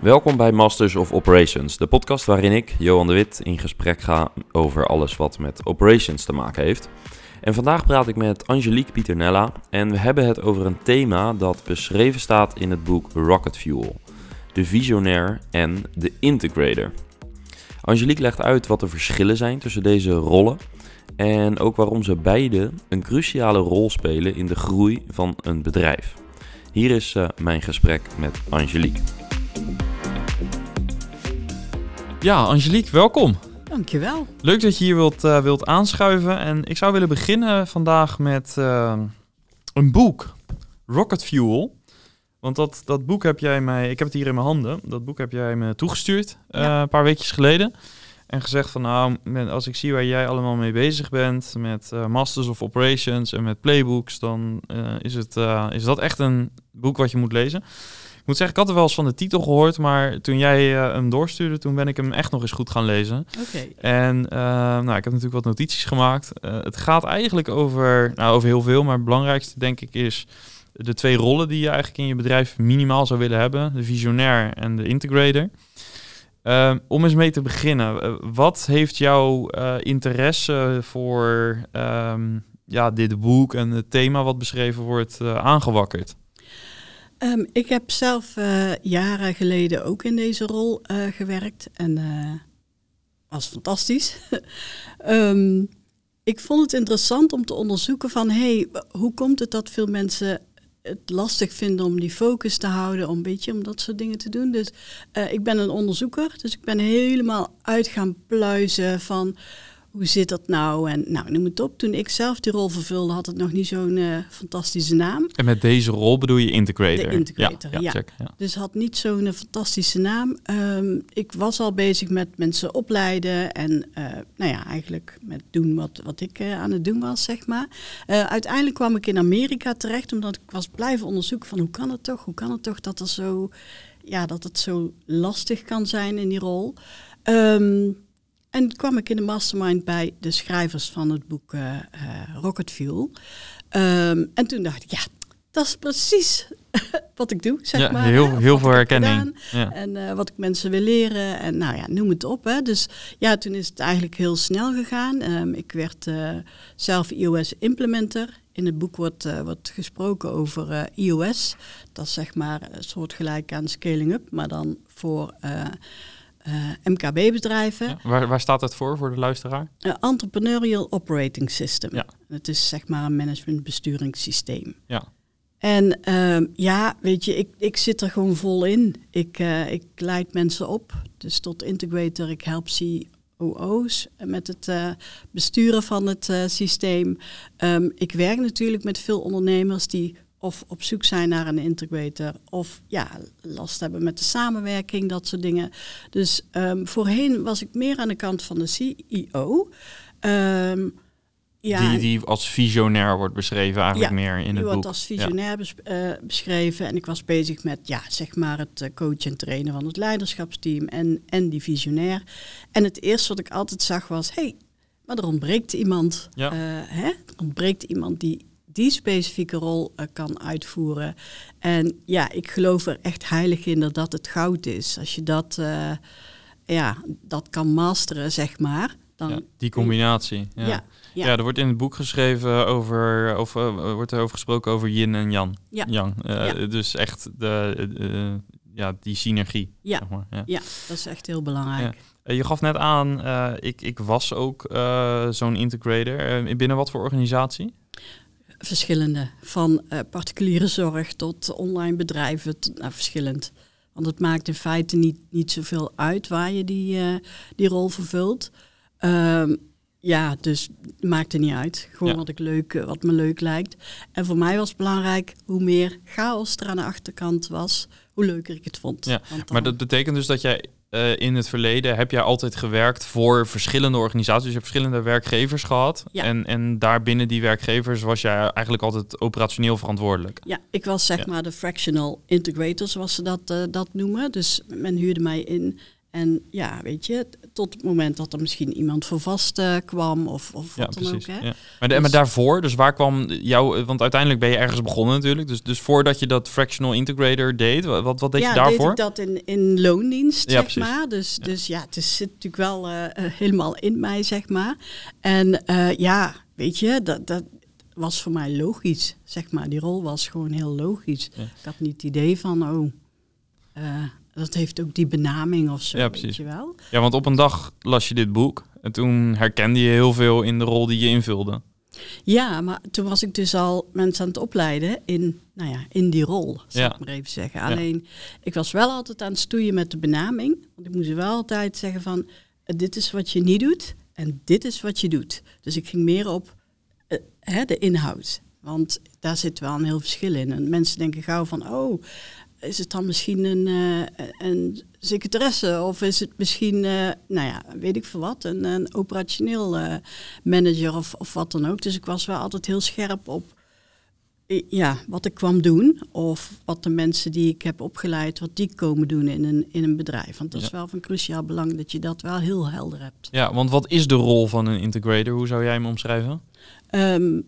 Welkom bij Masters of Operations, de podcast waarin ik, Johan de Wit, in gesprek ga over alles wat met operations te maken heeft. En vandaag praat ik met Angelique Pieternella en we hebben het over een thema dat beschreven staat in het boek Rocket Fuel. De visionair en de integrator. Angelique legt uit wat de verschillen zijn tussen deze rollen en ook waarom ze beide een cruciale rol spelen in de groei van een bedrijf. Hier is uh, mijn gesprek met Angelique. Ja, Angelique, welkom. Dankjewel. Leuk dat je hier wilt, uh, wilt aanschuiven. En ik zou willen beginnen vandaag met uh, een boek, Rocket Fuel. Want dat, dat boek heb jij mij, ik heb het hier in mijn handen, dat boek heb jij me toegestuurd uh, ja. een paar weekjes geleden. En gezegd van nou, als ik zie waar jij allemaal mee bezig bent, met Masters of Operations en met playbooks, dan is, het, is dat echt een boek wat je moet lezen. Ik moet zeggen, ik had er wel eens van de titel gehoord, maar toen jij uh, hem doorstuurde, toen ben ik hem echt nog eens goed gaan lezen. Okay. En uh, nou, ik heb natuurlijk wat notities gemaakt. Uh, het gaat eigenlijk over, nou, over heel veel, maar het belangrijkste denk ik is de twee rollen die je eigenlijk in je bedrijf minimaal zou willen hebben: de visionair en de integrator. om eens mee te beginnen, wat heeft jouw interesse voor um, ja, dit boek en het thema wat beschreven wordt aangewakkerd? Um, ik heb zelf uh, jaren geleden ook in deze rol uh, gewerkt en uh, was fantastisch. um, ik vond het interessant om te onderzoeken van hey, hoe komt het dat veel mensen het lastig vinden om die focus te houden, om een beetje om dat soort dingen te doen. Dus ik ben een onderzoeker, dus ik ben helemaal uit gaan pluizen van hoe zit dat nou? En nou, noem het op. Toen ik zelf die rol vervulde, had het nog niet zo'n uh, fantastische naam. En met deze rol bedoel je integrator? De integrator, ja. ja, check, ja. Dus had niet zo'n uh, fantastische naam. Um, ik was al bezig met mensen opleiden en uh, nou ja, eigenlijk met doen wat, wat ik aan het doen was, zeg maar. uiteindelijk kwam ik in Amerika terecht, omdat ik was blijven onderzoeken van hoe kan het toch? Hoe kan het toch dat er zo, ja, dat het zo lastig kan zijn in die rol? Um, en kwam ik in de mastermind bij de schrijvers van het boek uh, uh, Rocket Fuel. Um, en toen dacht ik, ja, dat is precies wat ik doe, zeg ja, maar. Heel, heel veel herkenning. Ja. En uh, wat ik mensen wil leren. En nou ja, noem het op. Hè. Dus ja, toen is het eigenlijk heel snel gegaan. Um, ik werd zelf iOS implementer. In het boek wordt, wordt gesproken over iOS. Dat is zeg maar een soort gelijk aan scaling up, maar dan voor... Uh, MKB-bedrijven. Ja, waar, waar, staat het voor, voor de luisteraar? Uh, Entrepreneurial Operating System. Ja. Het is zeg maar een management-besturingssysteem. Ja. En uh, ja, weet je, ik, ik zit er gewoon vol in. Ik, uh, ik leid mensen op, dus tot integrator. Ik help COO's met het besturen van het systeem. Um, ik werk natuurlijk met veel ondernemers die of op zoek zijn naar een integrator, of ja, last hebben met de samenwerking, dat soort dingen. Dus um, voorheen was ik meer aan de kant van de CEO. Um, ja, die, die als visionair wordt beschreven eigenlijk ja, meer in het boek. Die wordt als visionair ja. bes uh, beschreven. En ik was bezig met ja, zeg maar het uh, coachen en trainen van het leiderschapsteam en, en die visionair. En het eerste wat ik altijd zag was, hey, maar er ontbreekt iemand. Ja. Uh, hè? Er ontbreekt iemand die die specifieke rol uh, kan uitvoeren. En ja, ik geloof er echt heilig in dat dat het goud is. Als je dat, uh, ja, dat kan masteren, zeg maar. Dan ja, die combinatie. Ja. Ja, ja. ja, er wordt in het boek geschreven over, of uh, wordt er over gesproken over yin en yang. Ja. yang. ja. Dus echt de, ja, die synergie. Ja. Zeg maar. ja. ja, dat is echt heel belangrijk. Je gaf net aan, ik, ik was ook zo'n integrator. binnen wat voor organisatie? Verschillende. Van uh, particuliere zorg tot online bedrijven, tot, nou, verschillend. Want het maakt in feite niet, niet zoveel uit waar je die, uh, die rol vervult. Um, ja, dus het maakt er niet uit. Gewoon ja. wat, ik leuk, wat me leuk lijkt. En voor mij was het belangrijk, hoe meer chaos er aan de achterkant was, hoe leuker ik het vond. Ja, dan... maar dat betekent dus dat jij uh, in het verleden heb jij altijd gewerkt voor verschillende organisaties. Je hebt verschillende werkgevers gehad. Ja. En, en daarbinnen die werkgevers was jij eigenlijk altijd operationeel verantwoordelijk. Ja, ik was zeg ja. maar de fractional integrator, zoals ze dat, uh, dat noemen. Dus men huurde mij in En ja, weet je, tot het moment dat er misschien iemand voor vast uh, kwam of, of ja, wat dan precies. ook. Hè? Ja. Maar, de, dus, maar daarvoor, dus waar kwam jouw... Want uiteindelijk ben je ergens begonnen natuurlijk. Dus, dus voordat je dat fractional integrator deed, wat, wat deed ja, je daarvoor? Ja, deed ik dat in, in loondienst, zeg maar. Dus ja. dus ja, het zit natuurlijk wel uh, helemaal in mij, zeg maar. En uh, ja, weet je, dat, dat was voor mij logisch, zeg maar. Die rol was gewoon heel logisch. Ik had niet het idee van, oh... Dat heeft ook die benaming of zo, ja, precies. weet je wel. Ja, want op een dag las je dit boek en toen herkende je heel veel in de rol die je invulde. Ja, maar toen was ik dus al mensen aan het opleiden in, nou ja, in die rol, zal Ja. ik maar even zeggen. Alleen, ik was wel altijd aan het stoeien met de benaming. Want ik moest wel altijd zeggen van, eh, dit is wat je niet doet en dit is wat je doet. Dus ik ging meer op eh, hè, de inhoud. Want daar zit wel een heel verschil in. En mensen denken gauw van, oh, is het dan misschien een, uh, een secretaresse of is het misschien, uh, nou ja, weet ik veel wat, een, een operationeel uh, manager of, of wat dan ook. Dus ik was wel altijd heel scherp op ja, wat ik kwam doen of wat de mensen die ik heb opgeleid, wat die komen doen in een, in een bedrijf. Want dat is wel van cruciaal belang dat je dat wel heel helder hebt. Ja, want wat is de rol van een integrator? Hoe zou jij hem omschrijven? Um,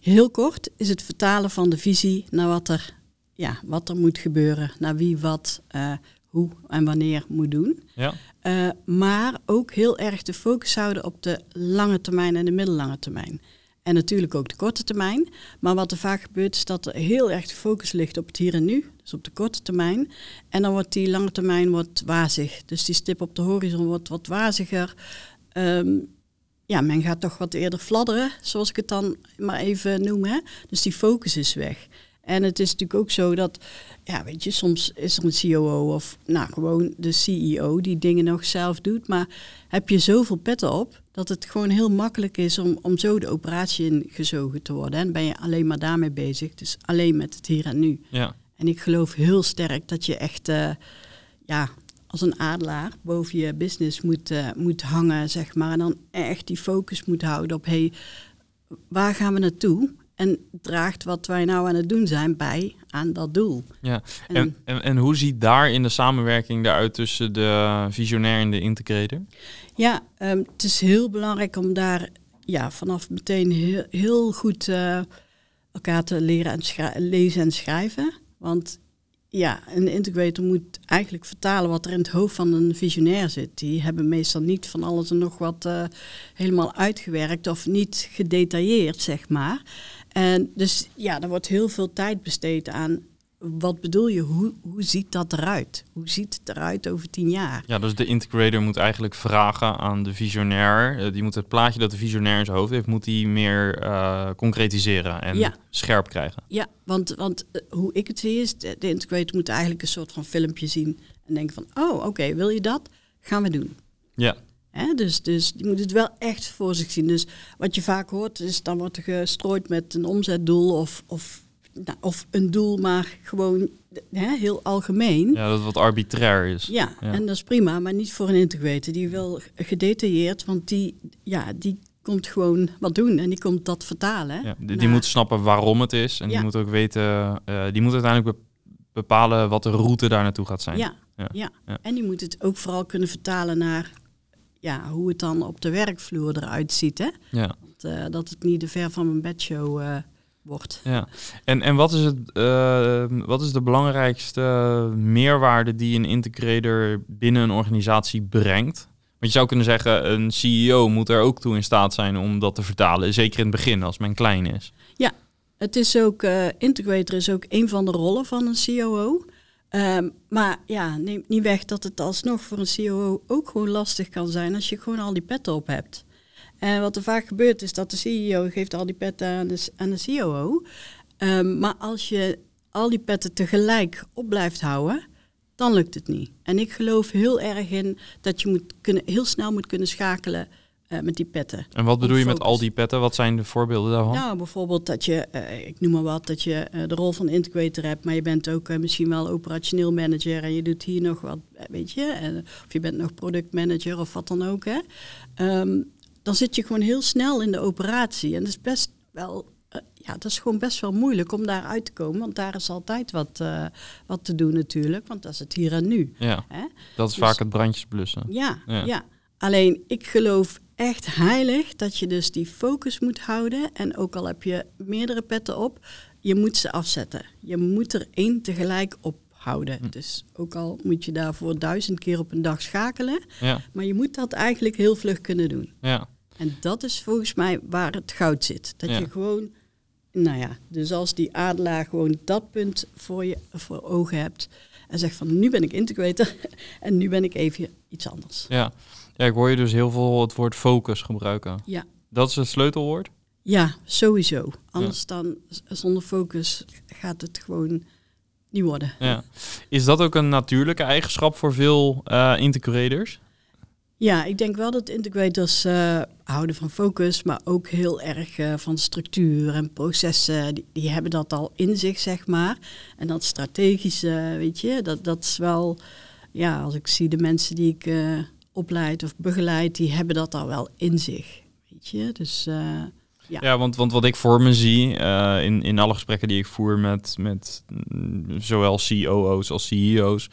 heel kort is het vertalen van de visie naar wat er ja, wat er moet gebeuren, naar wie wat, uh, hoe en wanneer moet doen. Ja. Uh, maar ook heel erg de focus houden op de lange termijn en de middellange termijn. En natuurlijk ook de korte termijn. Maar wat er vaak gebeurt is dat er heel erg de focus ligt op het hier en nu. Dus op de korte termijn. En dan wordt die lange termijn wordt wazig. Dus die stip op de horizon wordt wat waziger. Um, ja, men gaat toch wat eerder fladderen, zoals ik het dan maar even noem. Hè? Dus die focus is weg. En het is natuurlijk ook zo dat, ja, weet je, soms is er een COO of nou gewoon de CEO die dingen nog zelf doet. Maar heb je zoveel petten op dat het gewoon heel makkelijk is om, om zo de operatie ingezogen te worden. En ben je alleen maar daarmee bezig, dus alleen met het hier en nu. Ja. En ik geloof heel sterk dat je echt, uh, ja, als een adelaar boven je business moet, uh, moet hangen, zeg maar. En dan echt die focus moet houden op, hé, hey, waar gaan we naartoe? En draagt wat wij nou aan het doen zijn bij aan dat doel. Ja, en, en, en, en hoe ziet daar in de samenwerking eruit tussen de visionair en de integrator? Ja, um, het is heel belangrijk om daar ja, vanaf meteen heel, heel goed uh, elkaar te leren en lezen en schrijven. Want ja, een integrator moet eigenlijk vertalen wat er in het hoofd van een visionair zit. Die hebben meestal niet van alles en nog wat uh, helemaal uitgewerkt of niet gedetailleerd, zeg maar. En dus ja, er wordt heel veel tijd besteed aan wat bedoel je, hoe, hoe ziet dat eruit? Hoe ziet het eruit over tien jaar? Ja, dus de integrator moet eigenlijk vragen aan de visionair. Die moet het plaatje dat de visionair in zijn hoofd heeft, moet die meer uh, concretiseren en ja. scherp krijgen. Ja, want, want uh, hoe ik het zie is, de, de integrator moet eigenlijk een soort van filmpje zien en denken van, oh oké, okay, wil je dat? Gaan we doen. Ja. Dus, dus die moet het wel echt voor zich zien. Dus wat je vaak hoort, is dan wordt er gestrooid met een omzetdoel of, of, nou, of een doel, maar gewoon heel algemeen. Ja, dat wat arbitrair is. Ja, ja, en dat is prima, maar niet voor een integrator. Die wil gedetailleerd, want die, ja, die komt gewoon wat doen en die komt dat vertalen. Ja, die, die moet snappen waarom het is en Ja. die moet ook weten, uh, die moet uiteindelijk be- bepalen wat de route daar naartoe gaat zijn. Ja. Ja. en die moet het ook vooral kunnen vertalen naar ja, hoe het dan op de werkvloer eruit ziet. Hè? Ja. Dat, eh, dat het niet de ver van mijn bedshow eh wordt. Ja, en, en wat, is het, uh, wat is de belangrijkste meerwaarde die een integrator binnen een organisatie brengt? Want je zou kunnen zeggen, een CEO moet er ook toe in staat zijn om dat te vertalen. Zeker in het begin, als men klein is. Ja, het is ook, uh, integrator is ook een van de rollen van een COO. Um, maar ja, neemt niet weg dat het alsnog voor een COO ook gewoon lastig kan zijn als je gewoon al die petten op hebt. En wat er vaak gebeurt is dat de CEO geeft al die petten aan de, aan de COO. Um, maar als je al die petten tegelijk op blijft houden, dan lukt het niet. En ik geloof heel erg in dat je moet kunnen, heel snel moet kunnen schakelen uh, met die petten. En wat bedoel je met al die petten? Wat zijn de voorbeelden daarvan? Nou, bijvoorbeeld dat je, uh, ik noem maar wat, dat je uh, de rol van integrator hebt, maar je bent ook misschien wel operationeel manager en je doet hier nog wat, weet je, of je bent nog productmanager of wat dan ook. Hè. Um, dan zit je gewoon heel snel in de operatie en dat is best wel eh, ja, dat is gewoon best wel moeilijk om daar uit te komen. Want daar is altijd wat, uh, wat te doen natuurlijk. Want dat is het hier en nu. Ja, hè? dat is dus vaak het brandjes blussen. Ja, ja, ja. Alleen ik geloof echt heilig dat je dus die focus moet houden. En ook al heb je meerdere petten op, je moet ze afzetten. Je moet er één tegelijk op houden. Hm. Dus ook al moet je daarvoor duizend keer op een dag schakelen. Ja. Maar je moet dat eigenlijk heel vlug kunnen doen. Ja. En dat is volgens mij waar het goud zit. Dat je gewoon, nou ja, dus als die adelaar gewoon dat punt voor je voor ogen hebt. En zegt van nu ben ik integrator en nu ben ik even iets anders. Ja. Ja, ik hoor je dus heel veel het woord focus gebruiken. Ja. Dat is het sleutelwoord? Ja, sowieso. Anders dan zonder focus gaat het gewoon niet worden. Ja. Is dat ook een natuurlijke eigenschap voor veel uh, integrators? Ja, ik denk wel dat integrators uh, houden van focus, maar ook heel erg uh, van structuur en processen. Die, die, hebben dat al in zich, zeg maar. En dat strategische, weet je, dat, dat is wel, ja, als ik zie de mensen die ik opleid of begeleid, die hebben dat al wel in zich, weet je. Dus ja, ja want, want wat ik voor me zie uh, in, in alle gesprekken die ik voer met, met mm, zowel COO's als CEO's,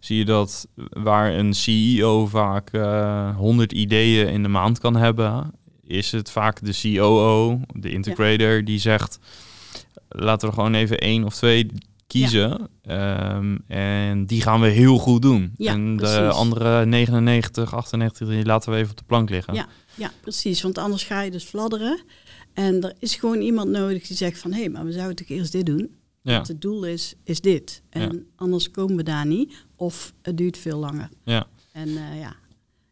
zie je dat waar een CEO vaak uh, eh, 100 ideeën in de maand kan hebben, is het vaak de COO, de integrator, die zegt: laten we gewoon even één of twee kiezen. Um, en die gaan we heel goed doen. Ja, en de andere 99, 98, die laten we even op de plank liggen. Ja, ja, precies. Want anders ga je dus fladderen. En er is gewoon iemand nodig die zegt van... hé, hey, maar we zouden toch eerst dit doen? Ja. Want het doel is, is dit. En anders komen we daar niet. Of het duurt veel langer. Ja. En uh, ja,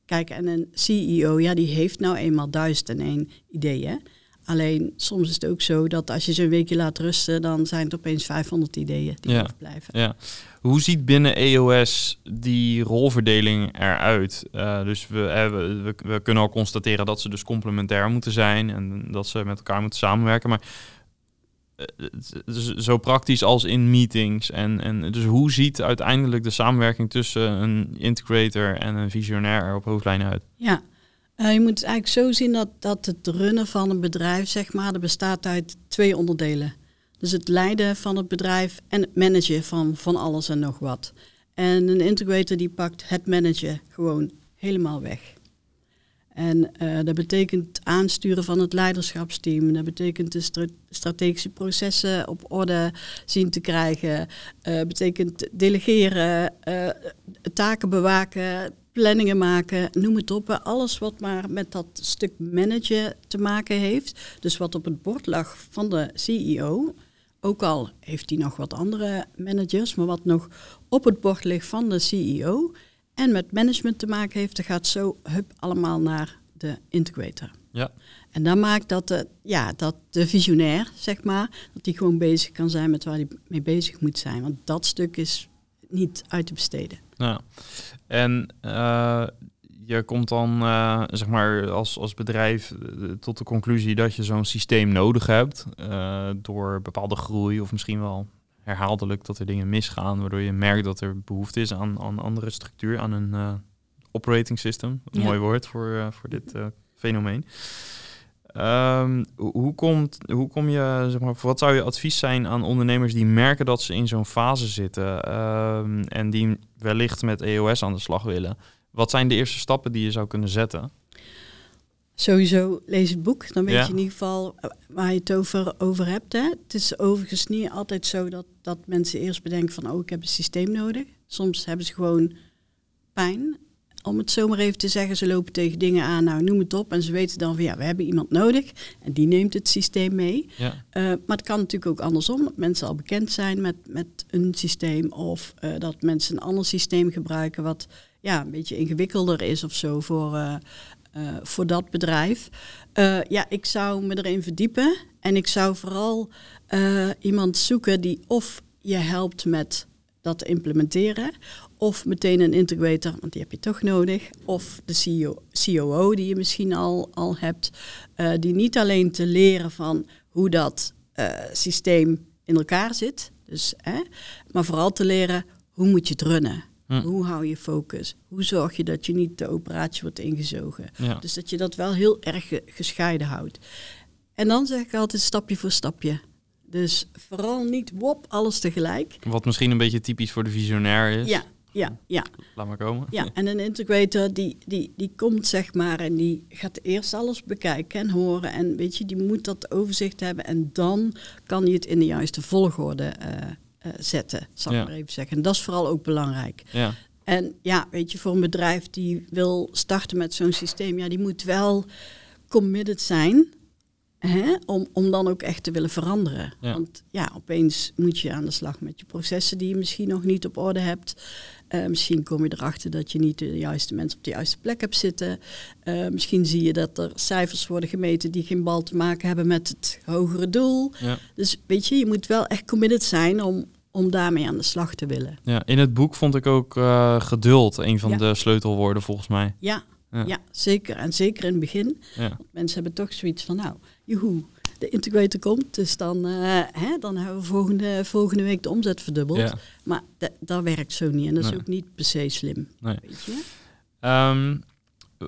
kijk, en een CEO, ja, die heeft nou eenmaal duizend en één ideeën. Alleen soms is het ook zo dat als je ze een weekje laat rusten, dan zijn het opeens 500 ideeën die ja. blijven. Ja. Hoe ziet binnen EOS die rolverdeling eruit? Uh, dus we, hebben, we, we, kunnen al constateren dat ze dus complementair moeten zijn en dat ze met elkaar moeten samenwerken. Maar uh, zo praktisch als in meetings. En, en dus hoe ziet uiteindelijk de samenwerking tussen een integrator en een visionair er op hoofdlijnen uit? Ja, uh, je moet het eigenlijk zo zien dat, dat het runnen van een bedrijf, zeg maar, dat bestaat uit twee onderdelen. Dus het leiden van het bedrijf en het managen van, van alles en nog wat. En een integrator die pakt het managen gewoon helemaal weg. En uh, dat betekent aansturen van het leiderschapsteam. Dat betekent de strategische processen op orde zien te krijgen. Uh, betekent delegeren, taken bewaken, planningen maken, noem het op. Alles wat maar met dat stuk managen te maken heeft. Dus wat op het bord lag van de CEO. Ook al heeft hij nog wat andere managers, maar wat nog op het bord ligt van de CEO en met management te maken heeft, dan gaat zo hup allemaal naar de integrator. Ja. En dat maakt dat de, ja, dat de visionair, zeg maar, dat die gewoon bezig kan zijn met waar hij mee bezig moet zijn. Want dat stuk is niet uit te besteden. Ja. En uh, je komt dan, uh, zeg maar, als, als bedrijf uh, tot de conclusie dat je zo'n systeem nodig hebt. door bepaalde groei of misschien wel herhaaldelijk dat er dingen misgaan. Waardoor je merkt dat er behoefte is aan, aan andere structuur, aan een operating system. Een mooi woord voor, voor dit fenomeen. Um, hoe, komt, hoe kom je, zeg maar, wat zou je advies zijn aan ondernemers die merken dat ze in zo'n fase zitten um, en die wellicht met EOS aan de slag willen? Wat zijn de eerste stappen die je zou kunnen zetten? Sowieso lees het boek, dan weet je in ieder geval eh, waar je het over, over hebt. Hè. Het is overigens niet altijd zo dat, dat mensen eerst bedenken van, oh, ik heb een systeem nodig. Soms hebben ze gewoon pijn om het zomaar even te zeggen, ze lopen tegen dingen aan, nou noem het op. En ze weten dan van ja, we hebben iemand nodig en die neemt het systeem mee. Ja. Uh, maar het kan natuurlijk ook andersom, dat mensen al bekend zijn met, met een systeem of uh, dat mensen een ander systeem gebruiken wat ja, een beetje ingewikkelder is of zo voor, uh, voor dat bedrijf. ja, ik zou me erin verdiepen en ik zou vooral iemand zoeken die of je helpt met dat te implementeren. Of meteen een integrator, want die heb je toch nodig. Of de CEO, COO die je misschien al, al hebt. Uh, die niet alleen te leren van hoe dat uh, systeem in elkaar zit. Dus, hè, maar vooral te leren hoe moet je het runnen. Hm. Hoe hou je focus? Hoe zorg je dat je niet de operatie wordt ingezogen? Ja. Dus dat je dat wel heel erg gescheiden houdt. En dan zeg ik altijd stapje voor stapje. Dus vooral niet wop, alles tegelijk. Wat misschien een beetje typisch voor de visionair is. Ja, ja, ja. Laat maar komen. Ja, en een integrator die, die, die komt zeg maar en die gaat eerst alles bekijken en horen. En weet je, die moet dat overzicht hebben en dan kan hij het in de juiste volgorde uh, uh, zetten, zal ik maar even zeggen. En dat is vooral ook belangrijk. Ja. En ja, weet je, voor een bedrijf die wil starten met zo'n systeem, ja, die moet wel committed zijn Hè? Om, om dan ook echt te willen veranderen. Want ja, opeens moet je aan de slag met je processen die je misschien nog niet op orde hebt. Uh, misschien kom je erachter dat je niet de juiste mensen op de juiste plek hebt zitten. Uh, misschien zie je dat er cijfers worden gemeten die geen bal te maken hebben met het hogere doel. Ja. Dus weet je, je moet wel echt committed zijn om, om daarmee aan de slag te willen. Ja, in het boek vond ik ook uh, geduld een van de sleutelwoorden volgens mij. Ja, ja. ja. zeker. En zeker in het begin. Ja. Mensen hebben toch zoiets van, nou, joehoe, de integrator komt, dus dan, uh, hè, dan hebben we volgende, volgende week de omzet verdubbeld. Ja. Maar dat werkt zo niet en dat is ook niet per se slim. Nee. Weet je? Um,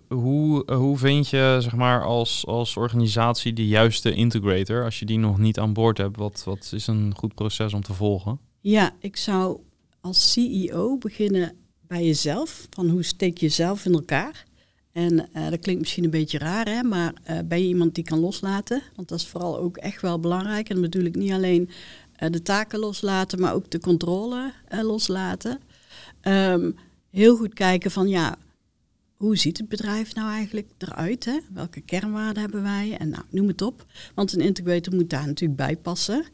hoe, hoe vind je zeg maar, als, als organisatie de juiste integrator als je die nog niet aan boord hebt? Wat, wat is een goed proces om te volgen? Ja, ik zou als CEO beginnen bij jezelf. Van hoe steek je jezelf in elkaar? En uh, dat klinkt misschien een beetje raar, hè, maar uh, ben je iemand die kan loslaten? Want dat is vooral ook echt wel belangrijk. En natuurlijk niet alleen uh, de taken loslaten, maar ook de controle loslaten. Um, heel goed kijken van ja, hoe ziet het bedrijf nou eigenlijk eruit? Hè? Welke kernwaarden hebben wij? En nou, noem het op. Want een integrator moet daar natuurlijk bij passen.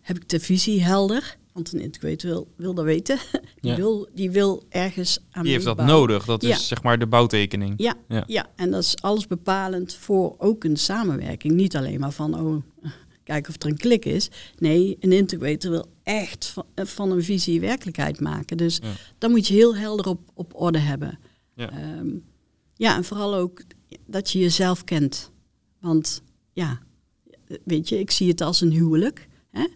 heb ik de visie helder? Want een integrator wil, wil dat weten. Die, Ja. wil, die wil ergens aan Die heeft dat nodig. Dat is zeg maar de bouwtekening. Ja, Ja. ja. en dat is alles bepalend voor ook een samenwerking. Niet alleen maar van, oh, kijken of er een klik is. Nee, een integrator wil echt van, eh, van een visie werkelijkheid maken. Dus dat moet je heel helder op, op orde hebben. Ja. Ehm, ja, en vooral ook dat je jezelf kent. Want ja, weet je, ik zie het als een huwelijk. Hè?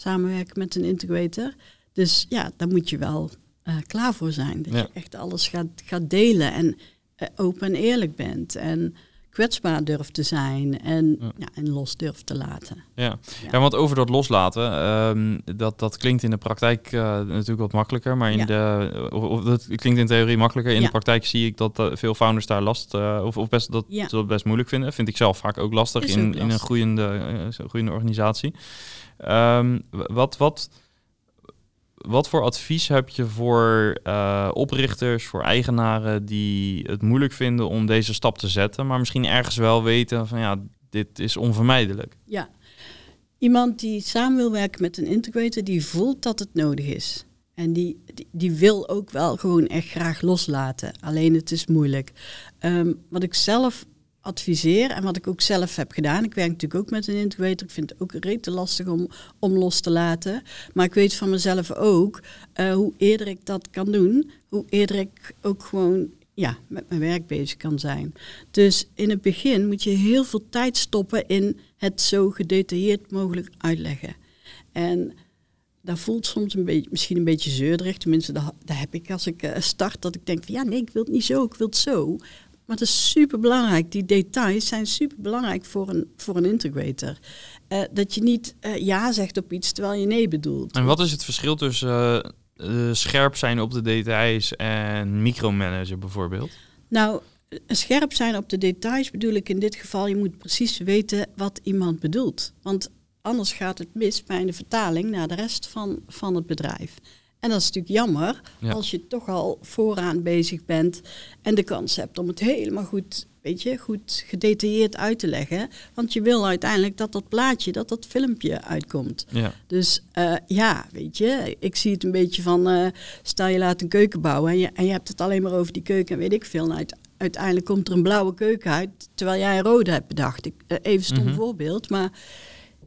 Samenwerken met een integrator. Dus ja, daar moet je wel eh, klaar voor zijn. Dat Ja. je echt alles gaat, gaat delen en eh, open en eerlijk bent. En kwetsbaar durft te zijn en, Ja. ja. en los durft te laten. Ja. Ja. ja, want over dat loslaten, ehm, dat, dat klinkt in de praktijk eh, natuurlijk wat makkelijker, maar in Ja. de, of, of dat klinkt in theorie makkelijker. In Ja. de praktijk zie ik dat veel founders daar last, eh, of, of best, dat Ja. ze dat best moeilijk vinden. Vind ik zelf vaak ook lastig in, ook in een groeiende, groeiende organisatie. Ehm, wat, wat, wat voor advies heb je voor eh, oprichters, voor eigenaren die het moeilijk vinden om deze stap te zetten, maar misschien ergens wel weten van ja, dit is onvermijdelijk. Ja, iemand die samen wil werken met een integrator, die voelt dat het nodig is. En die, die, die wil ook wel gewoon echt graag loslaten. Alleen het is moeilijk. Ehm, wat ik zelf adviseer en wat ik ook zelf heb gedaan. Ik werk natuurlijk ook met een integrator. Ik vind het ook rete lastig om, om los te laten. Maar ik weet van mezelf ook, eh, hoe eerder ik dat kan doen, hoe eerder ik ook gewoon ja, met mijn werk bezig kan zijn. Dus in het begin moet je heel veel tijd stoppen in het zo gedetailleerd mogelijk uitleggen. En dat voelt soms een beetje, misschien een beetje zeurderig. Tenminste, dat, dat heb ik als ik eh, start. Dat ik denk van ja, nee, ik wil het niet zo, ik wil het zo. Maar het is super belangrijk. Die details zijn super belangrijk voor een, voor een integrator. Eh, dat je niet eh, ja zegt op iets terwijl je nee bedoelt. En wat is het verschil tussen eh, scherp zijn op de details en micromanagen bijvoorbeeld? Nou, scherp zijn op de details bedoel ik in dit geval, je moet precies weten wat iemand bedoelt. Want anders gaat het mis bij de vertaling naar de rest van, van het bedrijf. En dat is natuurlijk jammer Ja. als je toch al vooraan bezig bent en de kans hebt om het helemaal goed, weet je, goed gedetailleerd uit te leggen. Want je wil uiteindelijk dat dat plaatje, dat dat filmpje uitkomt. Ja, Dus eh, ja, weet je, ik zie het een beetje van, eh, stel je laat een keuken bouwen en je, en je hebt het alleen maar over die keuken en weet ik veel. Nou, uite- uiteindelijk komt er een blauwe keuken uit, terwijl jij een rode hebt bedacht. Ik, eh, even stom Mhm. voorbeeld, maar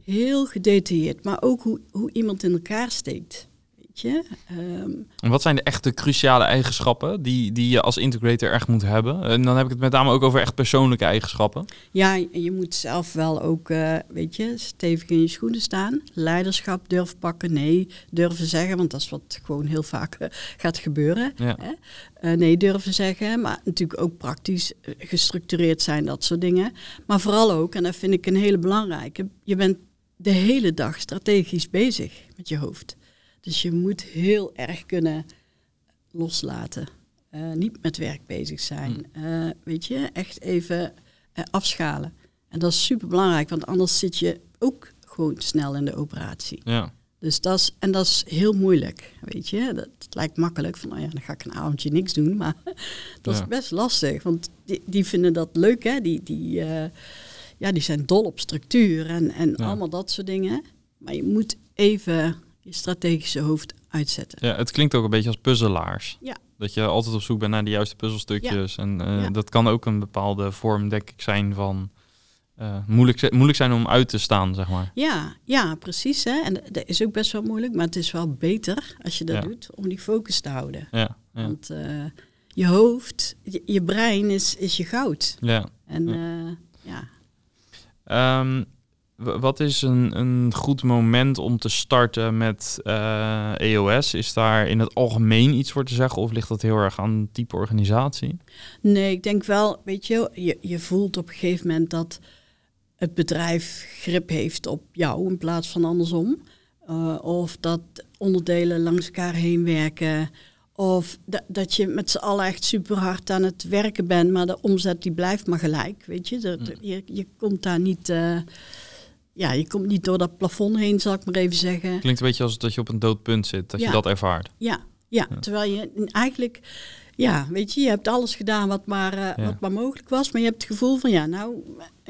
heel gedetailleerd. Maar ook hoe, hoe iemand in elkaar steekt. Weet Weet je? Ehm, en wat zijn de echte cruciale eigenschappen die, die je als integrator echt moet hebben? En dan heb ik het met name ook over echt persoonlijke eigenschappen. Ja, je moet zelf wel ook, uh, weet je, stevig in je schoenen staan. Leiderschap durven pakken, nee durven zeggen, want dat is wat gewoon heel vaak eh, gaat gebeuren. Hè? Uh, nee durven zeggen, maar natuurlijk ook praktisch gestructureerd zijn, dat soort dingen. Maar vooral ook, en dat vind ik een hele belangrijke, je bent de hele dag strategisch bezig met je hoofd. Dus je moet heel erg kunnen loslaten. Uh, niet met werk bezig zijn. Uh, weet je, echt even uh, afschalen. En dat is super belangrijk, want anders zit je ook gewoon snel in de operatie. Ja. Dus dat is, en dat is heel moeilijk, weet je. Dat, lijkt makkelijk, van nou ja, dan ga ik een avondje niks doen. Maar dat is best lastig, want die, die vinden dat leuk, hè. Die, die, ja, die zijn dol op structuur en, en allemaal dat soort dingen. Maar je moet even je strategische hoofd uitzetten. Ja, het klinkt ook een beetje als puzzelaars. Ja. Dat je altijd op zoek bent naar de juiste puzzelstukjes. En uh, dat kan ook een bepaalde vorm, denk ik, zijn van uh, moeilijk, moeilijk zijn om uit te staan, zeg maar. Ja, ja precies. Hè? En dat is ook best wel moeilijk, maar het is wel beter als je dat doet om die focus te houden. Ja, Want uh, je hoofd, je, je, brein is, is je goud. Ja. En ja. Um, wat is een, een goed moment om te starten met EOS? Eh, e is daar in het algemeen iets voor te zeggen of ligt dat heel erg aan type organisatie? Nee, ik denk wel, weet je, je, je voelt op een gegeven moment dat het bedrijf grip heeft op jou in plaats van andersom. Uh, of dat onderdelen langs elkaar heen werken. Of dat je met z'n allen echt super hard aan het werken bent, maar de omzet die blijft maar gelijk. Weet je, dat, mm. je, je komt daar niet. Uh, ja, je komt niet door dat plafond heen, zal ik maar even zeggen. Klinkt een beetje als dat je op een dood punt zit, dat je dat ervaart. Ja, ja, terwijl je eigenlijk, ja, weet je, je hebt alles gedaan wat maar, uh, wat maar mogelijk was, maar je hebt het gevoel van, ja, nou,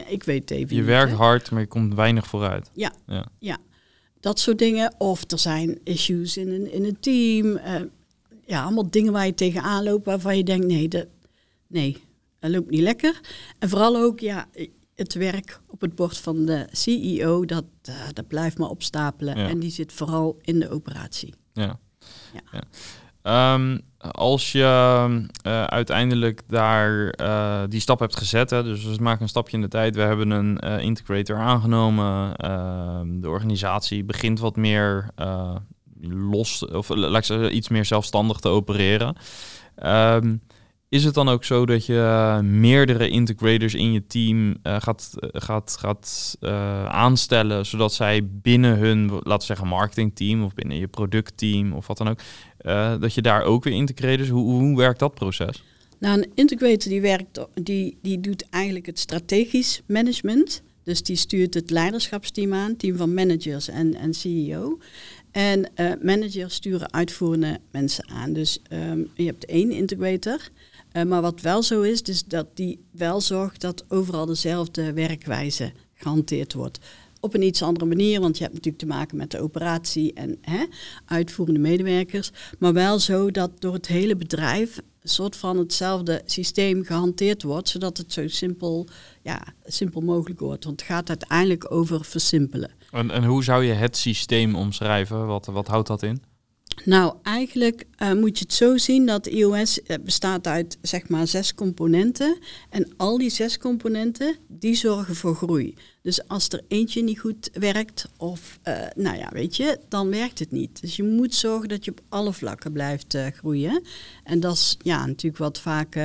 ik weet het even. Je werkt hard, maar je komt weinig vooruit. Ja, ja, ja. dat soort dingen. Of er zijn issues in een, in een team. Uh, ja, allemaal dingen waar je tegenaan loopt waarvan je denkt, nee, dat, nee, dat loopt niet lekker. En vooral ook, ja, het werk op het bord van de CEO, dat, uh, dat blijft maar opstapelen. En die zit vooral in de operatie. Ja. ja. Um, als je uh, uiteindelijk daar uh, die stap hebt gezet, hè, dus we maken een stapje in de tijd. We hebben een integrator aangenomen. Ehm, de organisatie begint wat meer los, of laat ik zeggen, iets meer zelfstandig te opereren. Um, is het dan ook zo dat je uh, meerdere integrators in je team uh, gaat, gaat, gaat aanstellen, zodat zij binnen hun, laten we zeggen, marketingteam of binnen je productteam of wat dan ook, dat je daar ook weer integrators, hoe, hoe werkt dat proces? Nou, een integrator die werkt, die, die doet eigenlijk het strategisch management. Dus die stuurt het leiderschapsteam aan, team van managers en, en CEO. En managers sturen uitvoerende mensen aan. Dus um, je hebt één integrator. Uh, maar wat wel zo is, is dat die wel zorgt dat overal dezelfde werkwijze gehanteerd wordt. Op een iets andere manier, want je hebt natuurlijk te maken met de operatie en hè, uitvoerende medewerkers. Maar wel zo dat door het hele bedrijf een soort van hetzelfde systeem gehanteerd wordt, zodat het zo simpel, ja, simpel mogelijk wordt. Want het gaat uiteindelijk over versimpelen. En, en hoe zou je het systeem omschrijven? Wat, wat houdt dat in? Nou, eigenlijk uh, moet je het zo zien dat iOS eh, bestaat uit zeg maar zes componenten. En al die zes componenten, die zorgen voor groei. Dus als er eentje niet goed werkt, of uh, nou ja, weet je, dan werkt het niet. Dus je moet zorgen dat je op alle vlakken blijft groeien. En dat is ja, natuurlijk wat vaak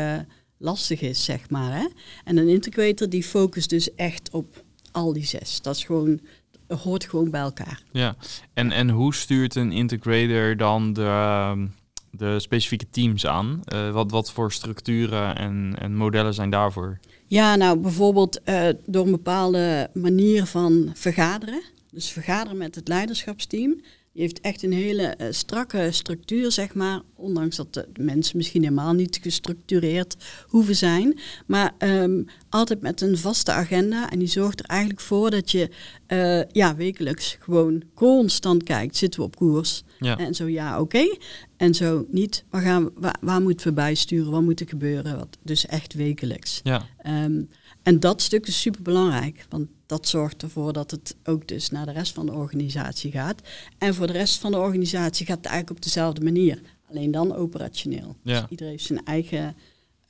lastig is, zeg maar. Hè? En een integrator die focust dus echt op al die zes. Dat is gewoon hoort gewoon bij elkaar. Ja, en, en hoe stuurt een integrator dan de, ehm, de specifieke teams aan? Uh, wat, wat voor structuren en, en modellen zijn daarvoor? Ja, nou bijvoorbeeld uh, door een bepaalde manier van vergaderen. Dus vergaderen met het leiderschapsteam. Die heeft echt een hele uh, strakke structuur, zeg maar. Ondanks dat de mensen misschien helemaal niet gestructureerd hoeven zijn. Maar um, altijd met een vaste agenda. En die zorgt er eigenlijk voor dat je uh, ja, wekelijks gewoon constant kijkt. Zitten we op koers? Ja. En zo ja, oké. En zo niet. Waar, gaan we, waar, waar moeten we bijsturen? Wat moet er gebeuren? Wat, dus echt wekelijks. Ja. Um, en dat stuk is super belangrijk, want dat zorgt ervoor dat het ook dus naar de rest van de organisatie gaat. En voor de rest van de organisatie gaat het eigenlijk op dezelfde manier, alleen dan operationeel. Ja. Dus iedereen heeft zijn eigen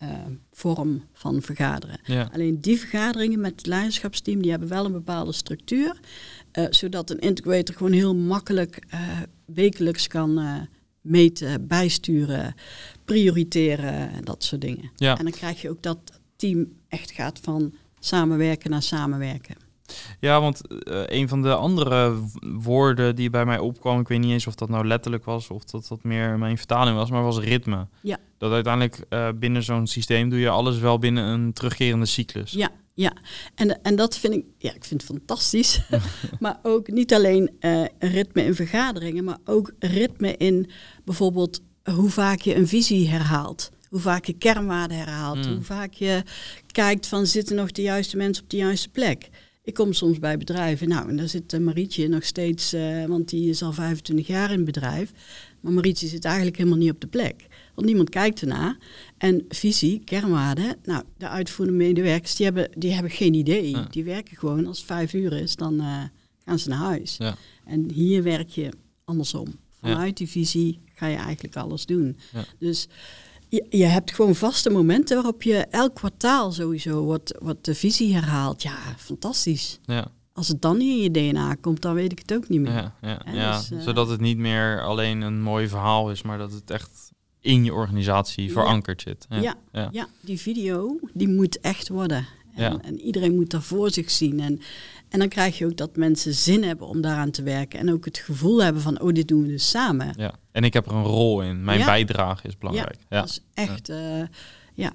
uh, vorm van vergaderen. Ja. Alleen die vergaderingen met het leiderschapsteam, die hebben wel een bepaalde structuur, uh, zodat een integrator gewoon heel makkelijk uh, wekelijks kan meten, bijsturen, prioriteren en dat soort dingen. Ja. En dan krijg je ook dat team echt gaat van samenwerken naar samenwerken. Ja, want uh, een van de andere woorden die bij mij opkwam, ik weet niet eens of dat nou letterlijk was of dat dat meer mijn vertaling was, maar was ritme. Ja. Dat uiteindelijk uh, binnen zo'n systeem doe je alles wel binnen een terugkerende cyclus. Ja, ja. En, en dat vind ik, ja, ik vind het fantastisch. maar ook niet alleen uh, ritme in vergaderingen, maar ook ritme in bijvoorbeeld hoe vaak je een visie herhaalt. Hoe vaak je kernwaarden herhaalt. Mm. Hoe vaak je kijkt van zitten nog de juiste mensen op de juiste plek. Ik kom soms bij bedrijven, nou, en daar zit uh, Marietje nog steeds, uh, want die is al 25 jaar in het bedrijf. Maar Marietje zit eigenlijk helemaal niet op de plek. Want niemand kijkt ernaar. En visie, kernwaarden, nou, de uitvoerende medewerkers, die hebben, die hebben geen idee. Ja. Die werken gewoon, als het vijf uur is, dan uh, gaan ze naar huis. Ja. En hier werk je andersom. Vanuit die visie ga je eigenlijk alles doen. Dus je, je, hebt gewoon vaste momenten waarop je elk kwartaal sowieso wat, wat de visie herhaalt. Ja, fantastisch. Ja. Als het dan niet in je DNA komt, dan weet ik het ook niet meer. Ja, ja, ja. dus, eh, zodat het niet meer alleen een mooi verhaal is, maar dat het echt in je organisatie verankerd zit. Ja. Ja, die video, die moet echt worden. En, en iedereen moet daar voor zich zien. En, en dan krijg je ook dat mensen zin hebben om daaraan te werken. En ook het gevoel hebben van, oh, dit doen we dus samen. Ja. En ik heb er een rol in. Mijn Ja. bijdrage is belangrijk. Ja. Dat is echt, eh, ja.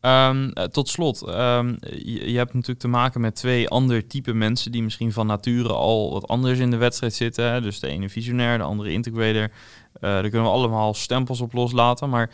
Ehm, eh, tot slot, ehm, je, je hebt natuurlijk te maken met twee ander type mensen die misschien van nature al wat anders in de wedstrijd zitten. Hè? Dus de ene visionair, de andere integrator. Eh daar kunnen we allemaal stempels op loslaten. Maar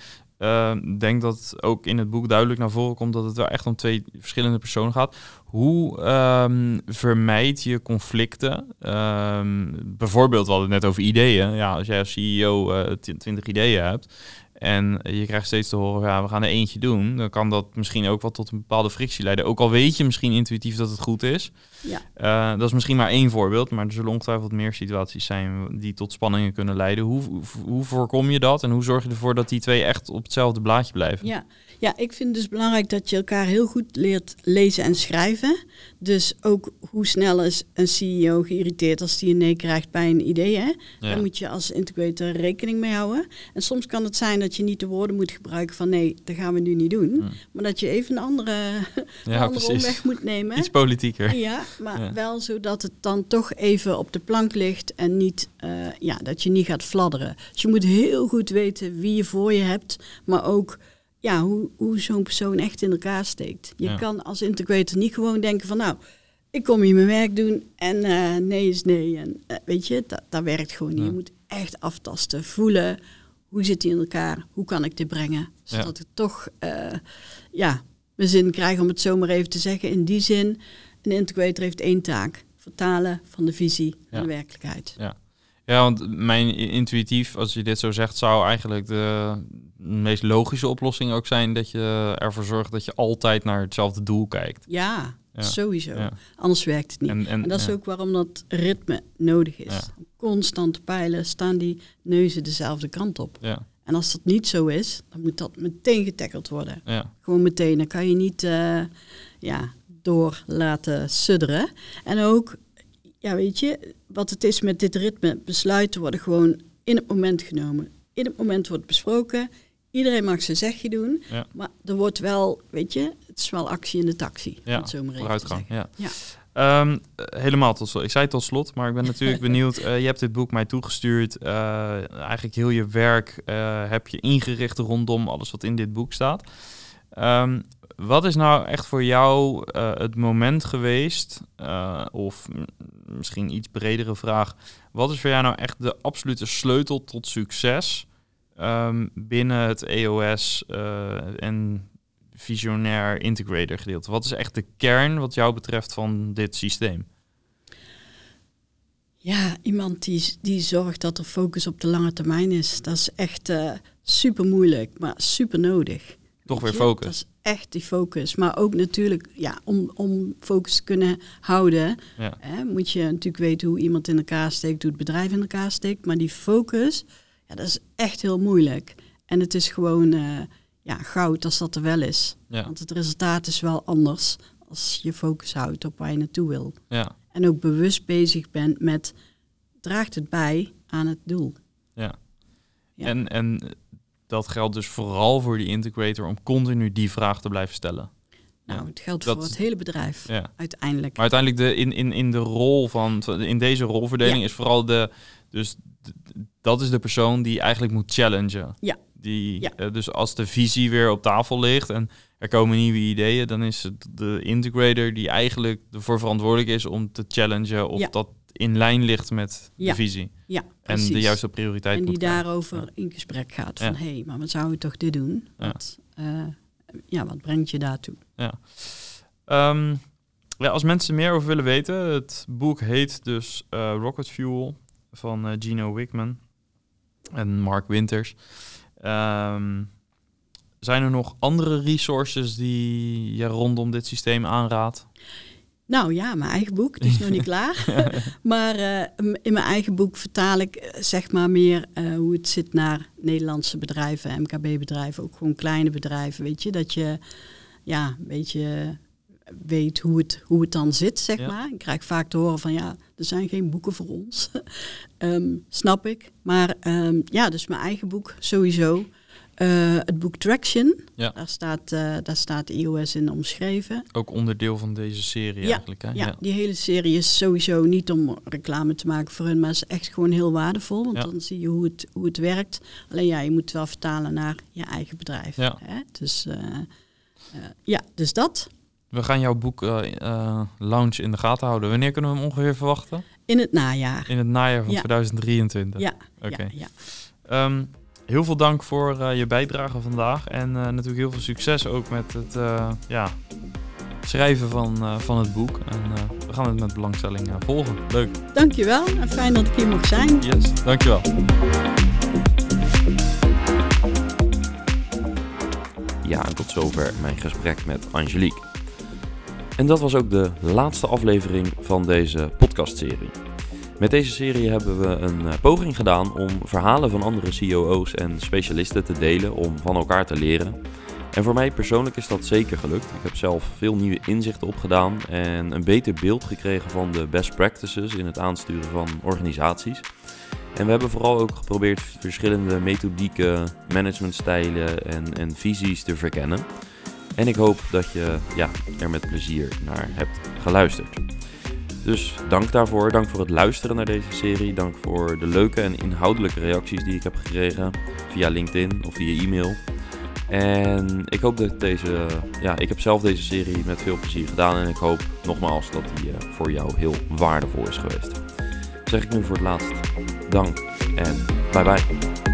ik denk dat ook in het boek duidelijk naar voren komt dat het wel echt om twee verschillende personen gaat. Hoe ehm, vermijd je conflicten? Ehm, bijvoorbeeld, we hadden het net over ideeën. Ja, als jij als CEO tw- 20 ideeën hebt en je krijgt steeds te horen, ja, we gaan er eentje doen, dan kan dat misschien ook wel tot een bepaalde frictie leiden. Ook al weet je misschien intuïtief dat het goed is. Ja. Eh, dat is misschien maar één voorbeeld, maar er zullen ongetwijfeld meer situaties zijn die tot spanningen kunnen leiden. Hoe, hoe, voorkom je dat en hoe zorg je ervoor dat die twee echt op hetzelfde blaadje blijven? Ja. ja, ik vind het dus belangrijk dat je elkaar heel goed leert lezen en schrijven. Dus ook hoe snel is een CEO geïrriteerd als die een nee krijgt bij een idee. Hè? Ja. Daar moet je als integrator rekening mee houden. En soms kan het zijn dat je niet de woorden moet gebruiken van nee, dat gaan we nu niet doen. Hmm. Maar dat je even een andere, een Ja, andere precies. omweg moet nemen. Iets politieker. Ja, maar Ja. wel zodat het dan toch even op de plank ligt en niet, eh, ja, dat je niet gaat fladderen. Dus je moet heel goed weten wie je voor je hebt, maar ook ja, hoe, hoe zo'n persoon echt in elkaar steekt. Je Ja. kan als integrator niet gewoon denken van nou, ik kom hier mijn werk doen en eh, nee is nee. En eh, weet je, dat, dat werkt gewoon niet. Ja. Je moet echt aftasten, voelen, hoe zit die in elkaar, hoe kan ik dit brengen, zodat ik toch, ja, mijn zin krijg om het zo maar even te zeggen. In die zin, een integrator heeft één taak. Vertalen van de visie Ja. naar de werkelijkheid. Ja, want mijn intuïtief, als je dit zo zegt, zou eigenlijk de meest logische oplossing ook zijn dat je ervoor zorgt dat je altijd naar hetzelfde doel kijkt. Ja, Ja. sowieso. Ja. Anders werkt het niet. En, en, En dat is ja. ook waarom dat ritme nodig is. Ja. Constant peilen, staan die neuzen dezelfde kant op. Ja, En als dat niet zo is, dan moet dat meteen getackeld worden. ja, Gewoon meteen. Dan kan je niet eh, ja, door laten sudderen. En ook, ja, weet je, wat het is met dit ritme, besluiten worden gewoon in het moment genomen. In het moment wordt besproken. Iedereen mag zijn zegje doen. Ja. Maar er wordt wel, weet je, het is wel actie in de taxi. ja. het zo maar vooruitgang. Ja. Ja. Ehm, eh, helemaal tot slot. Ik zei tot slot, maar ik ben natuurlijk benieuwd. Eh, je hebt dit boek mij toegestuurd. Eh, eigenlijk heel je werk eh, heb je ingericht rondom alles wat in dit boek staat. Ehm, wat is nou echt voor jou eh, het moment geweest, eh, of misschien iets bredere vraag, wat is voor jou nou echt de absolute sleutel tot succes ehm, binnen het EOS eh, en visionair integrator gedeelte? Wat is echt de kern wat jou betreft van dit systeem? Ja, iemand die, die zorgt dat er focus op de lange termijn is. Dat is echt super moeilijk, maar super nodig. Toch weer focus. Echt die focus. Maar ook natuurlijk, ja, om, om focus te kunnen houden, Ja. hè, moet je natuurlijk weten hoe iemand in elkaar steekt, hoe het bedrijf in elkaar steekt. Maar die focus, ja, dat is echt heel moeilijk. En het is gewoon eh, ja, goud als dat er wel is. Ja. Want het resultaat is wel anders als je focus houdt op waar je naartoe wil. Ja. En ook bewust bezig bent met, draagt het bij aan het doel? Ja. Ja. En, en dat geldt dus vooral voor die integrator om continu die vraag te blijven stellen. Nou, Ja. het geldt Dat- voor het hele bedrijf, Ja. uiteindelijk. Maar uiteindelijk de, in, in, in de rol van, in deze rolverdeling Ja. is vooral de, dus dat is de persoon die eigenlijk moet challengen. Ja. Die, eh, dus als de visie weer op tafel ligt en er komen nieuwe ideeën, dan is het de integrator die eigenlijk ervoor verantwoordelijk is om te challengen of dat in lijn ligt met Ja. de visie. ja, En de juiste prioriteit En die daarover Ja. in gesprek gaat. Van, Ja. hé, hey, maar we zouden toch dit doen? Ja. Wat, eh, ja, wat brengt je daartoe? Ehm, ja, als mensen meer over willen weten, het boek heet dus eh, Rocket Fuel van eh, Gino Wickman en Mark Winters. Ehm, zijn er nog andere resources die je rondom dit systeem aanraadt? Nou ja, mijn eigen boek, is nog niet klaar. Maar eh, in mijn eigen boek vertaal ik eh, zeg maar meer eh, hoe het zit naar Nederlandse bedrijven, MKB-bedrijven, ook gewoon kleine bedrijven. Weet je, dat je ja, een beetje weet hoe het, hoe het dan zit, zeg Ja. maar. Ik krijg vaak te horen van ja, er zijn geen boeken voor ons. Ehm, snap ik. Maar ehm, ja, dus mijn eigen boek sowieso. Eh, het boek Traction, Ja. daar, staat, eh, daar staat iOS in omschreven. Ook onderdeel van deze serie Ja, eigenlijk. Hè? Ja, die hele serie is sowieso niet om reclame te maken voor hun, maar is echt gewoon heel waardevol. Want Ja. dan zie je hoe het, hoe het werkt. Alleen ja, je moet het wel vertalen naar je eigen bedrijf. Ja. Hè? Dus, eh, eh, ja, dus dat. We gaan jouw boek launch in de gaten houden. Wanneer kunnen we hem ongeveer verwachten? In het najaar. In het najaar van Ja. 2023. Ja, Oké. ja, ja. Heel veel dank voor eh, je bijdrage vandaag. En eh, natuurlijk heel veel succes ook met het eh, ja, schrijven van, eh, van het boek. En eh, we gaan het met belangstelling eh, volgen. Leuk. Dankjewel en fijn dat ik hier mocht zijn. Yes, dankjewel. Ja, en tot zover mijn gesprek met Angelique. En dat was ook de laatste aflevering van deze podcastserie. Met deze serie hebben we een eh, poging gedaan om verhalen van andere COO's en specialisten te delen om van elkaar te leren. En voor mij persoonlijk is dat zeker gelukt. Ik heb zelf veel nieuwe inzichten opgedaan en een beter beeld gekregen van de best practices in het aansturen van organisaties. En we hebben vooral ook geprobeerd verschillende methodieken, managementstijlen en, en visies te verkennen. En ik hoop dat je ja, er met plezier naar hebt geluisterd. Dus dank daarvoor. Dank voor het luisteren naar deze serie. Dank voor de leuke en inhoudelijke reacties die ik heb gekregen via LinkedIn of via e-mail. En ik hoop dat deze, ja, ik heb zelf deze serie met veel plezier gedaan en ik hoop nogmaals dat die eh, voor jou heel waardevol is geweest. Zeg ik nu voor het laatst. Dank en bye bye.